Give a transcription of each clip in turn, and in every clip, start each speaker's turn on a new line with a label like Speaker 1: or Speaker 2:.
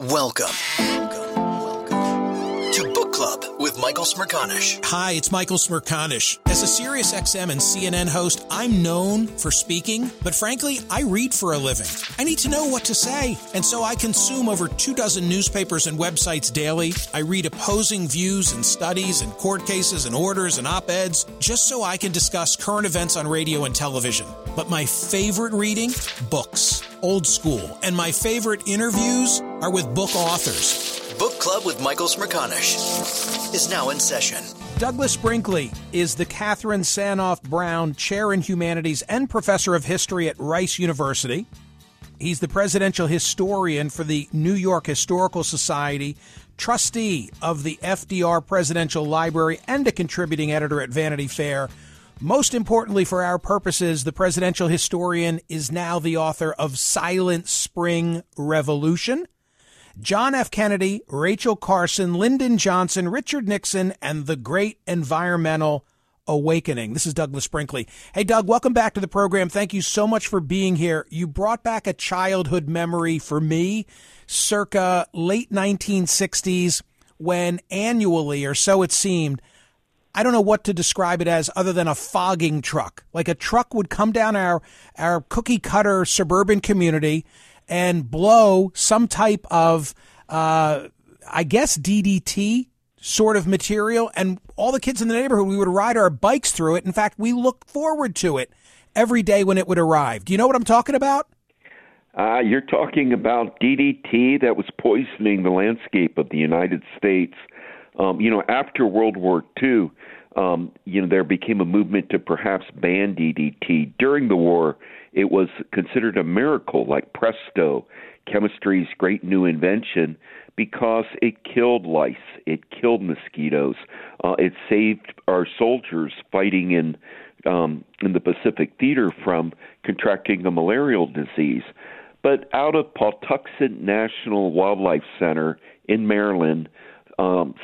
Speaker 1: Welcome to Book Club with Michael Smerconish.
Speaker 2: Hi, it's Michael Smerconish. As a Sirius XM and CNN host, I'm known for speaking, but frankly, I read for a living. I need to know what to say, and so I consume over two dozen newspapers and websites daily. I read opposing views and studies and court cases and orders and op eds just so I can discuss current events on radio and television. But my favorite reading? Books. Old school. And my favorite interviews are with book authors.
Speaker 1: Book Club with Michael Smerconish is now in session.
Speaker 2: Douglas Brinkley is the Katherine Tsanoff Brown Chair in Humanities and Professor of History at Rice University. He's the presidential historian for the New York Historical Society, trustee of the FDR Presidential Library, and a contributing editor at Vanity Fair. Most importantly, for our purposes, the presidential historian is now the author of Silent Spring Revolution John F. Kennedy, Rachel Carson, Lyndon Johnson, Richard Nixon, and the Great Environmental Awakening. This is Douglas Brinkley. Hey, Doug, welcome back to the program. Thank you so much for being here. You brought back a childhood memory for me, circa late 1960s, when annually, or so it seemed, I don't know what to describe it as other than a fogging truck. Like a truck would come down our, our cookie cutter suburban community and blow some type of, uh, I guess, DDT sort of material. And all the kids in the neighborhood, we would ride our bikes through it. In fact, we looked forward to it every day when it would arrive. Do you know what I'm talking about?
Speaker 3: Uh, you're talking about DDT that was poisoning the landscape of the United States. Um, you know, after World War II, um, you know, there became a movement to perhaps ban DDT. During the war, it was considered a miracle, like presto, chemistry's great new invention, because it killed lice, it killed mosquitoes, uh, it saved our soldiers fighting in um, in the Pacific theater from contracting a malarial disease. But out of Patuxent National Wildlife Center in Maryland, um,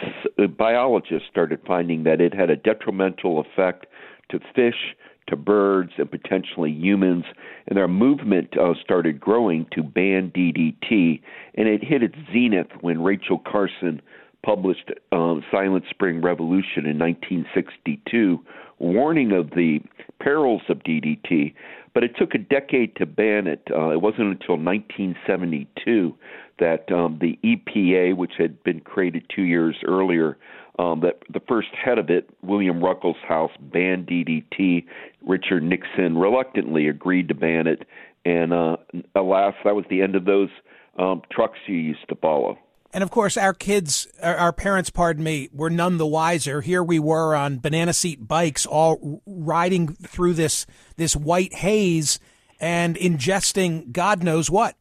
Speaker 3: biologists started finding that it had a detrimental effect to fish, to birds and potentially humans, and their movement uh, started growing to ban DDT, and it hit its zenith when Rachel Carson published um, Silent Spring Revolution in 1962, warning of the perils of DDT, but it took a decade to ban it. Uh, it wasn't until 1972 that um, the EPA, which had been created two years earlier, um, that the first head of it, William Ruckelshaus, banned DDT. Richard Nixon reluctantly agreed to ban it, and uh, alas, that was the end of those um, trucks you used to follow.
Speaker 2: And of course, our kids, our parents, pardon me, were none the wiser. Here we were on banana seat bikes, all riding through this this white haze and ingesting God knows what.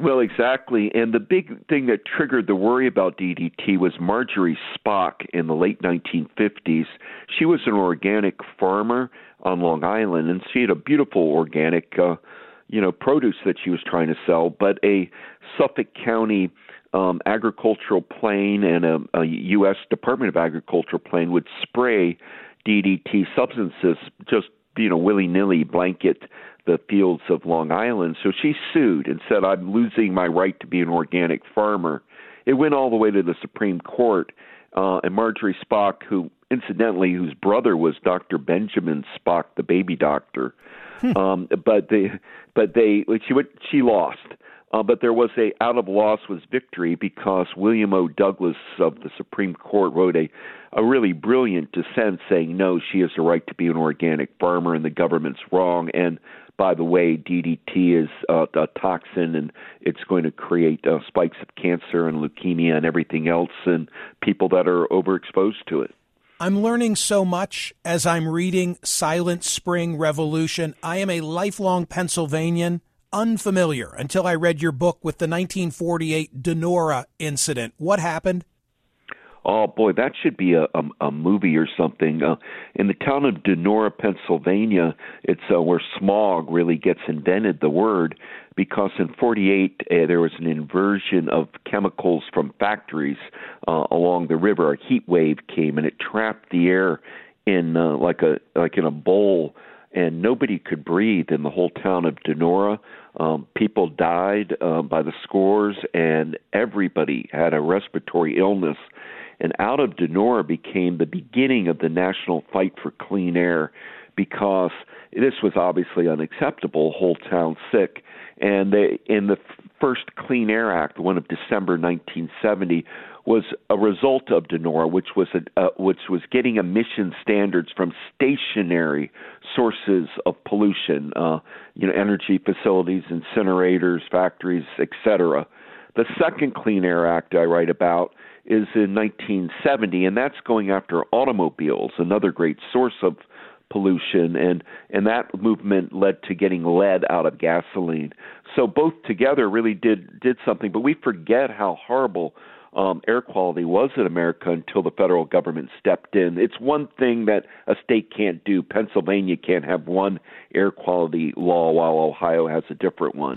Speaker 3: Well, exactly. And the big thing that triggered the worry about DDT was Marjorie Spock in the late 1950s. She was an organic farmer on Long Island, and she had a beautiful organic, uh, you know, produce that she was trying to sell. But a Suffolk County um, agricultural plane and a, a U.S. Department of Agriculture plane would spray DDT substances just you know willy nilly blanket the fields of Long Island. So she sued and said, I'm losing my right to be an organic farmer. It went all the way to the Supreme Court. Uh, and Marjorie Spock, who incidentally, whose brother was Dr. Benjamin Spock, the baby doctor, hmm. um, but they, but they, she went, she lost. Uh, but there was a out of loss was victory because William O. Douglas of the Supreme Court wrote a a really brilliant dissent saying no, she has a right to be an organic farmer and the government's wrong. And by the way, DDT is uh, a toxin and it's going to create uh, spikes of cancer and leukemia and everything else in people that are overexposed to it.
Speaker 2: I'm learning so much as I'm reading Silent Spring Revolution. I am a lifelong Pennsylvanian unfamiliar until I read your book with the 1948 Donora incident. What happened?
Speaker 3: Oh boy, that should be a a, a movie or something. Uh, in the town of Donora, Pennsylvania, it's uh, where smog really gets invented. The word because in '48 uh, there was an inversion of chemicals from factories uh, along the river. A heat wave came and it trapped the air in uh, like a like in a bowl and nobody could breathe in the whole town of Donora. Um, people died uh, by the scores, and everybody had a respiratory illness. And out of Donora became the beginning of the national fight for clean air because this was obviously unacceptable, whole town sick. And they, in the first Clean Air Act, the one of December 1970, was a result of Donora, which was a, uh, which was getting emission standards from stationary sources of pollution, uh, you know, energy facilities, incinerators, factories, etc. The second Clean Air Act I write about is in 1970, and that's going after automobiles, another great source of pollution, and and that movement led to getting lead out of gasoline. So both together really did did something, but we forget how horrible um, air quality was in America until the federal government stepped in. It's one thing that a state can't do. Pennsylvania can't have one air quality law while Ohio has a different one.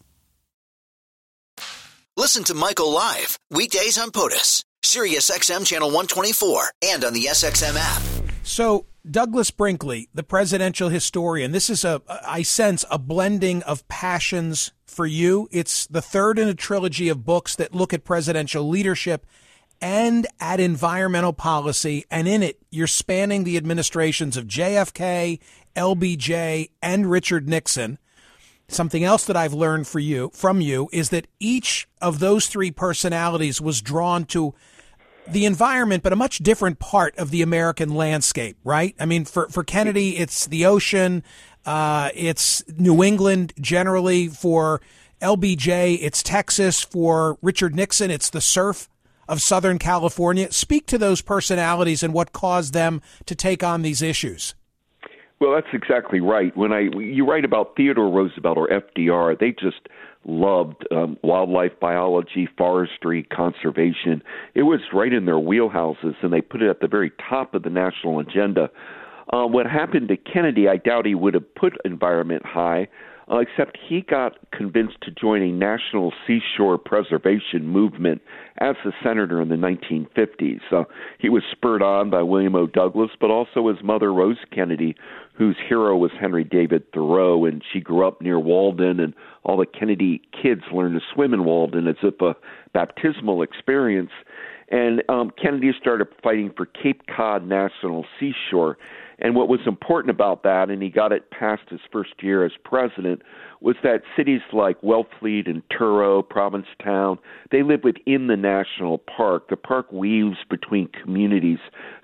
Speaker 1: Listen to Michael live weekdays on POTUS, Sirius XM channel 124, and on the SXM app.
Speaker 2: So, Douglas Brinkley, the presidential historian, this is a, I sense, a blending of passions for you. It's the third in a trilogy of books that look at presidential leadership and at environmental policy. And in it, you're spanning the administrations of JFK, LBJ, and Richard Nixon. Something else that I've learned for you from you is that each of those three personalities was drawn to the environment, but a much different part of the American landscape, right? I mean, for, for Kennedy, it's the ocean, uh, it's New England generally. For LBJ, it's Texas. For Richard Nixon, it's the surf of Southern California. Speak to those personalities and what caused them to take on these issues.
Speaker 3: Well, that's exactly right. When I you write about Theodore Roosevelt or FDR, they just loved um, wildlife biology, forestry, conservation. It was right in their wheelhouses, and they put it at the very top of the national agenda. Uh, what happened to Kennedy, I doubt he would have put environment high, uh, except he got convinced to join a national seashore preservation movement as a senator in the 1950s. Uh, he was spurred on by William O. Douglas, but also his mother, Rose Kennedy, whose hero was Henry David Thoreau, and she grew up near Walden, and all the Kennedy kids learned to swim in Walden as if a baptismal experience. And um, Kennedy started fighting for Cape Cod National Seashore and what was important about that, and he got it past his first year as president, was that cities like Wellfleet and Truro, Provincetown, they live within the national park. The park weaves between communities.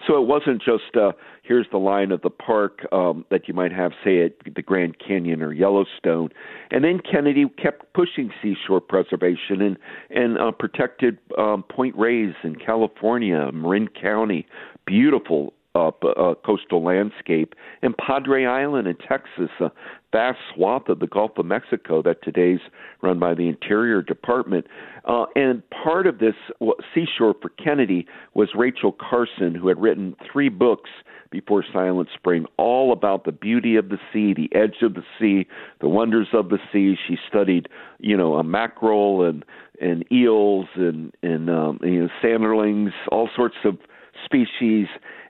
Speaker 3: So it wasn't just uh, here's the line of the park um, that you might have, say, at the Grand Canyon or Yellowstone. And then Kennedy kept pushing seashore preservation and, and uh, protected um, Point Reyes in California, Marin County, beautiful uh, uh, coastal landscape, and Padre Island in Texas, a vast swath of the Gulf of Mexico that today's run by the Interior Department. Uh, and part of this well, seashore for Kennedy was Rachel Carson, who had written three books before Silent Spring, all about the beauty of the sea, the edge of the sea, the wonders of the sea. She studied, you know, a mackerel and and eels and and um, you know sanderlings, all sorts of species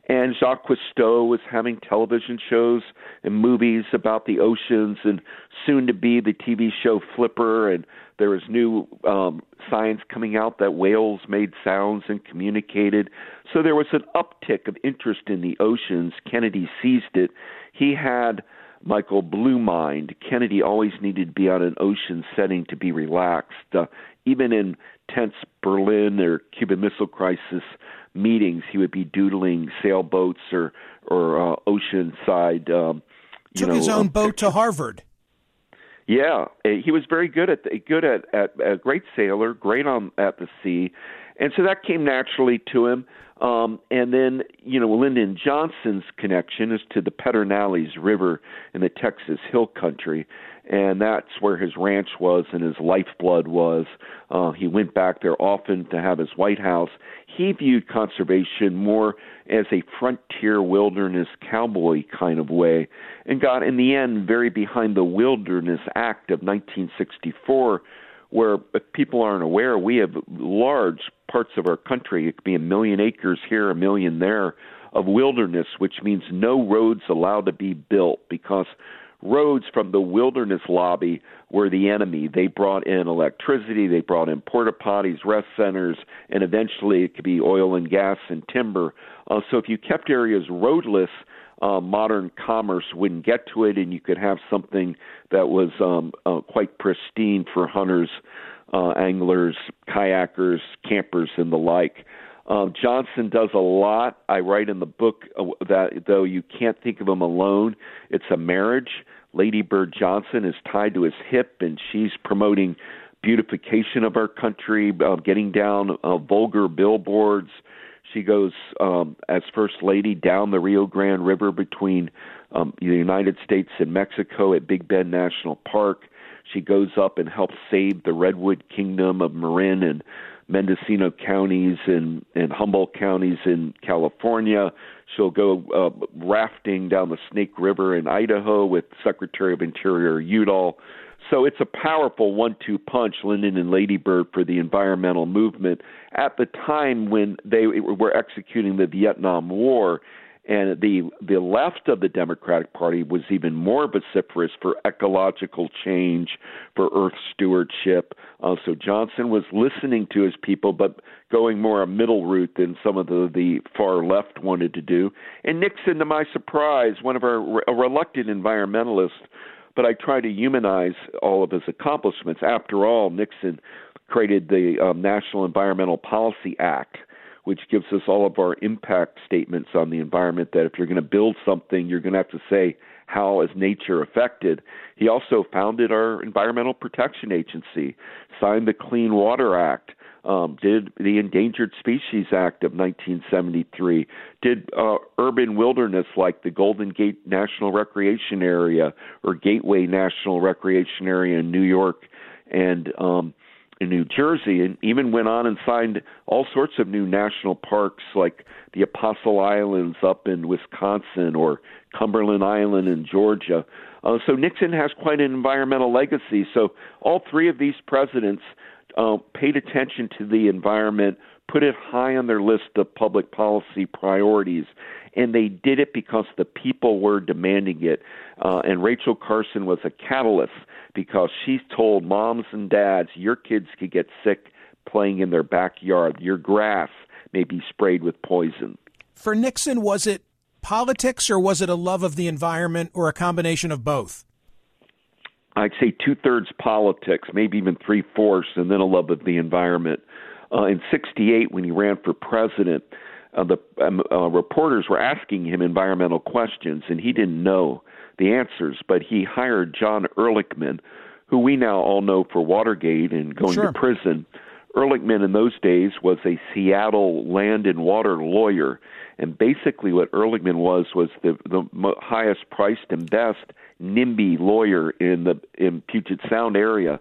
Speaker 3: And Jacques Cousteau was having television shows and movies about the oceans, and soon to be the TV show Flipper. And there was new um, science coming out that whales made sounds and communicated. So there was an uptick of interest in the oceans. Kennedy seized it. He had Michael Blue Mind. Kennedy always needed to be on an ocean setting to be relaxed. Uh, even in tense Berlin or Cuban Missile Crisis meetings, he would be doodling sailboats or or uh, oceanside. Um,
Speaker 2: you Took
Speaker 3: know,
Speaker 2: his own boat to Harvard.
Speaker 3: Yeah, eh, he was very good at the, good at, at a great sailor, great on at the sea, and so that came naturally to him. Um, and then, you know, Lyndon Johnson's connection is to the Pedernales River in the Texas Hill Country, and that's where his ranch was and his lifeblood was. Uh, he went back there often to have his White House. He viewed conservation more as a frontier wilderness cowboy kind of way, and got, in the end, very behind the Wilderness Act of 1964 where if people aren't aware, we have large parts of our country. It could be a million acres here, a million there of wilderness, which means no roads allowed to be built because roads from the wilderness lobby were the enemy. They brought in electricity, they brought in porta potties, rest centers, and eventually it could be oil and gas and timber. Uh, so if you kept areas roadless, uh, modern commerce wouldn't get to it, and you could have something that was um, uh, quite pristine for hunters, uh, anglers, kayakers, campers, and the like. Um, Johnson does a lot. I write in the book uh, that though you can't think of him alone, it's a marriage. Lady Bird Johnson is tied to his hip, and she's promoting beautification of our country, uh, getting down uh, vulgar billboards, she goes um, as First Lady down the Rio Grande River between um, the United States and Mexico at Big Bend National Park. She goes up and helps save the Redwood Kingdom of Marin and Mendocino counties and, and Humboldt counties in California. She'll go uh, rafting down the Snake River in Idaho with Secretary of Interior Udall. So it's a powerful one two punch, Lyndon and Lady Bird, for the environmental movement at the time when they were executing the Vietnam War. And the the left of the Democratic Party was even more vociferous for ecological change, for Earth stewardship. Uh, so Johnson was listening to his people, but going more a middle route than some of the the far left wanted to do. And Nixon, to my surprise, one of our a reluctant environmentalist, but I try to humanize all of his accomplishments. After all, Nixon created the um, National Environmental Policy Act, which gives us all of our impact statements on the environment. That if you're going to build something, you're going to have to say how is nature affected. He also founded our Environmental Protection Agency, signed the Clean Water Act, um, did the Endangered Species Act of 1973, did uh, urban wilderness like the Golden Gate National Recreation Area or Gateway National Recreation Area in New York and um, in New Jersey, and even went on and signed all sorts of new national parks like the Apostle Islands up in Wisconsin or Cumberland Island in Georgia. Uh, so Nixon has quite an environmental legacy. So all three of these presidents uh, paid attention to the environment, put it high on their list of public policy priorities, and they did it because the people were demanding it. Uh, and Rachel Carson was a catalyst because she told moms and dads, your kids could get sick playing in their backyard. Your grass may be sprayed with poison.
Speaker 2: For Nixon, was it politics or was it a love of the environment or a combination of both?
Speaker 3: I'd say two thirds politics, maybe even three fourths, and then a love of the environment. Uh, in '68, when he ran for president, uh, the um, uh, reporters were asking him environmental questions, and he didn't know the answers. But he hired John Ehrlichman, who we now all know for Watergate and going
Speaker 2: sure.
Speaker 3: to prison. Ehrlichman in those days was a Seattle land and water lawyer, and basically what Ehrlichman was was the the highest priced and best NIMBY lawyer in the in Puget Sound area.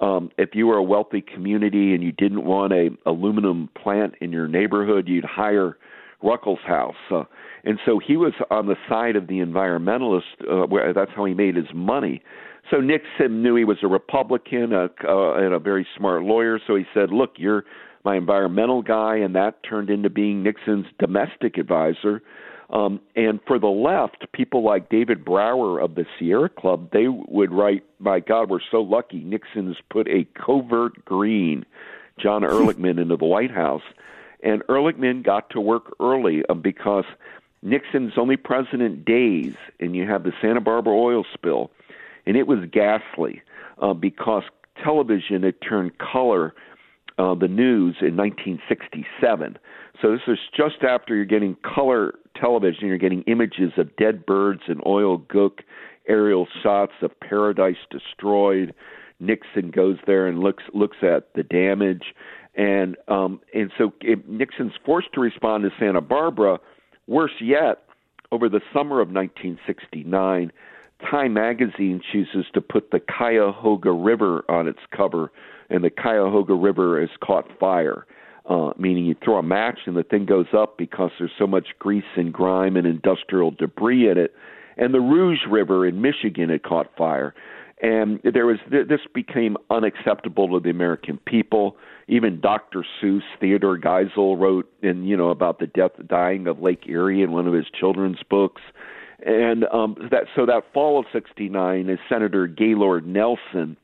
Speaker 3: Um, if you were a wealthy community and you didn't want a aluminum plant in your neighborhood, you'd hire Ruckelshaus. Uh, and so he was on the side of the environmentalist. Uh, where that's how he made his money. So Nixon knew he was a Republican uh, uh, and a very smart lawyer. So he said, "Look, you're my environmental guy, and that turned into being Nixon's domestic advisor. Um, and for the left, people like David Brower of the Sierra Club, they would write, "My God, we're so lucky. Nixon's put a covert green, John Ehrlichman, into the White House." And Ehrlichman got to work early um, because Nixon's only president days, and you have the Santa Barbara oil spill, and it was ghastly uh, because television had turned color. Uh, the news in 1967. So this is just after you're getting color television, you're getting images of dead birds and oil gook, aerial shots of paradise destroyed. Nixon goes there and looks looks at the damage, and um, and so Nixon's forced to respond to Santa Barbara. Worse yet, over the summer of 1969, Time magazine chooses to put the Cuyahoga River on its cover, and the Cuyahoga River has caught fire uh, meaning you throw a match and the thing goes up because there's so much grease and grime and industrial debris in it. And the Rouge River in Michigan had caught fire, and there was this became unacceptable to the American people. Even Dr. Seuss, Theodore Geisel wrote in you know about the death, dying of Lake Erie in one of his children's books. And um, that so that fall of '69 is Senator Gaylord Nelson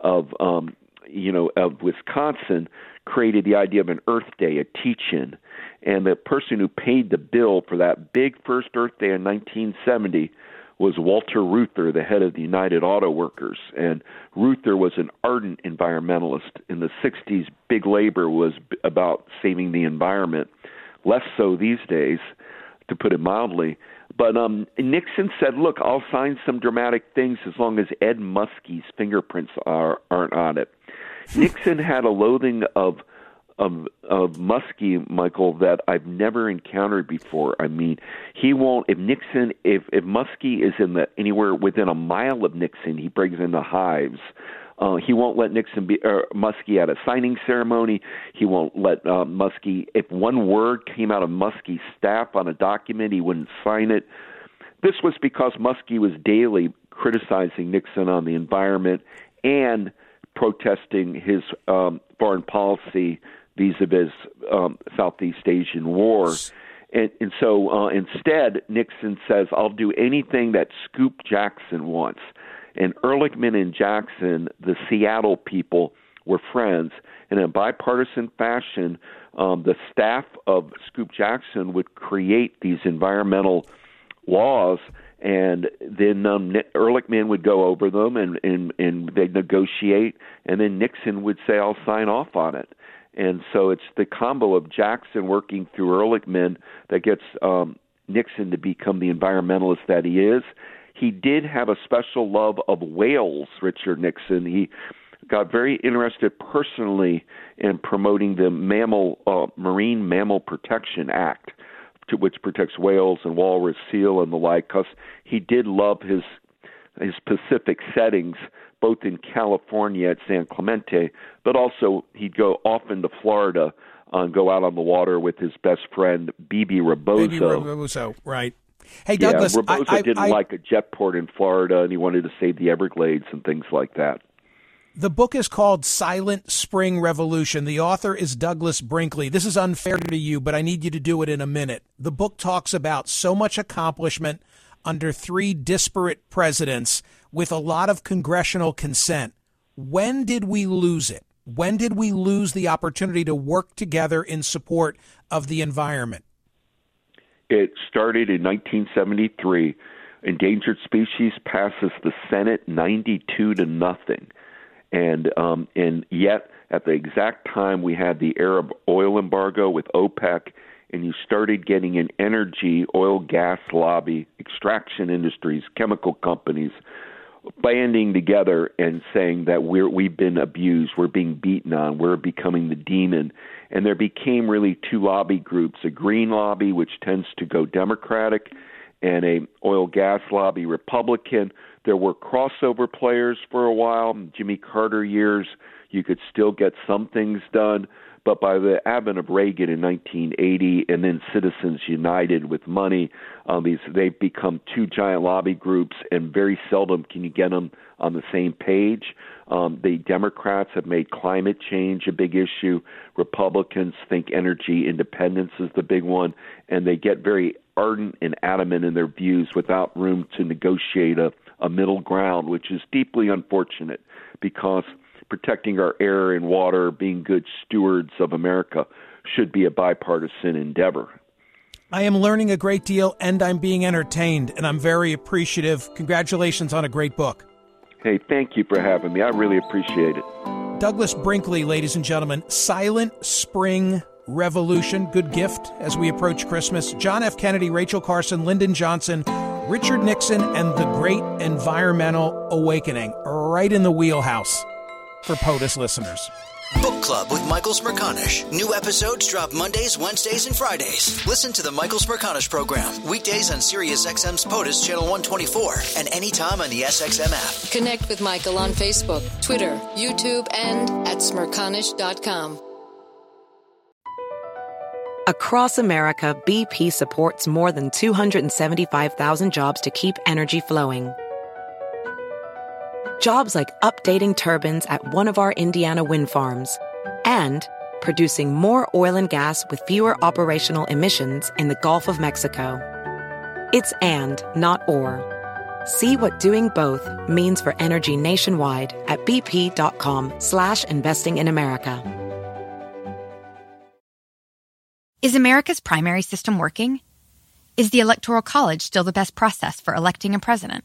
Speaker 3: of um, you know of Wisconsin created the idea of an Earth Day, a teach-in, and the person who paid the bill for that big first Earth Day in 1970 was Walter Reuther, the head of the United Auto Workers. And Reuther was an ardent environmentalist. In the 60s, big labor was about saving the environment. Less so these days, to put it mildly. But um, Nixon said, "Look, I'll sign some dramatic things as long as Ed Muskie's fingerprints are aren't on it." Nixon had a loathing of of of Muskie, Michael, that I've never encountered before. I mean, he won't if Nixon if if Muskie is in the anywhere within a mile of Nixon, he brings in the hives. Uh, he won't let Nixon be uh, Muskie at a signing ceremony. He won't let uh, Muskie. If one word came out of Muskie's staff on a document, he wouldn't sign it. This was because Muskie was daily criticizing Nixon on the environment and protesting his um, foreign policy vis-a-vis um, Southeast Asian war. And, and so uh, instead, Nixon says, I'll do anything that Scoop Jackson wants. And Ehrlichman and Jackson, the Seattle people, were friends. And in bipartisan fashion, um, the staff of Scoop Jackson would create these environmental laws and then um, Ehrlichman would go over them and, and and they'd negotiate, and then Nixon would say, "I'll sign off on it." And so it's the combo of Jackson working through Ehrlichman that gets um, Nixon to become the environmentalist that he is. He did have a special love of whales, Richard Nixon. He got very interested personally in promoting the Mammal uh, Marine Mammal Protection Act to, which protects whales and walrus, seal, and the like, because he did love his his Pacific settings, both in California at San Clemente, but also he'd go often to Florida and go out on the water with his best friend Bebe Rebozo.
Speaker 2: Bebe Rebozo, right? Hey, Douglas,
Speaker 3: yeah, Rebozo
Speaker 2: I, I,
Speaker 3: didn't
Speaker 2: I,
Speaker 3: like a jet port in Florida, and he wanted to save the Everglades and things like that.
Speaker 2: The book is called Silent Spring Revolution. The author is Douglas Brinkley. This is unfair to you, but I need you to do it in a minute. The book talks about so much accomplishment under three disparate presidents with a lot of congressional consent. When did we lose it? When did we lose the opportunity to work together in support of the environment?
Speaker 3: It started in 1973. Endangered species passes the Senate 92 to nothing and um, and yet at the exact time we had the Arab oil embargo with OPEC, and you started getting an energy, oil, gas lobby, extraction industries, chemical companies banding together and saying that we're we've been abused, we're being beaten on, we're becoming the demon. And there became really two lobby groups: a green lobby, which tends to go Democratic, and a oil gas lobby Republican there were crossover players for a while, Jimmy Carter years. You could still get some things done, but by the advent of Reagan in 1980 and then Citizens United with money, um, these they've become two giant lobby groups, and very seldom can you get them on the same page. Um, the Democrats have made climate change a big issue. Republicans think energy independence is the big one, and they get very ardent and adamant in their views without room to negotiate a, a middle ground, which is deeply unfortunate because protecting our air and water, being good stewards of America, should be a bipartisan endeavor.
Speaker 2: I am learning a great deal and I'm being entertained, and I'm very appreciative. Congratulations on a great book.
Speaker 3: Hey, thank you for having me. I really appreciate it.
Speaker 2: Douglas Brinkley, ladies and gentlemen, Silent Spring Revolution, good gift as we approach Christmas. John F. Kennedy, Rachel Carson, Lyndon Johnson, Richard Nixon, and the Great Environmental Awakening, right in the wheelhouse for POTUS listeners.
Speaker 1: Book Club with Michael Smerconish. New episodes drop Mondays, Wednesdays, and Fridays. Listen to the Michael Smerconish program weekdays on SiriusXM's POTUS Channel 124 and anytime on the SXM app.
Speaker 4: Connect with Michael on Facebook, Twitter, YouTube, and at smerconish.com.
Speaker 5: Across America, BP supports more than 275,000 jobs to keep energy flowing Jobs like updating turbines at one of our Indiana wind farms and producing more oil and gas with fewer operational emissions in the Gulf of Mexico. It's and, not or. See what doing both means for energy nationwide at bp.com slash investing in America.
Speaker 6: Is America's primary system working? Is the Electoral College still the best process for electing a president?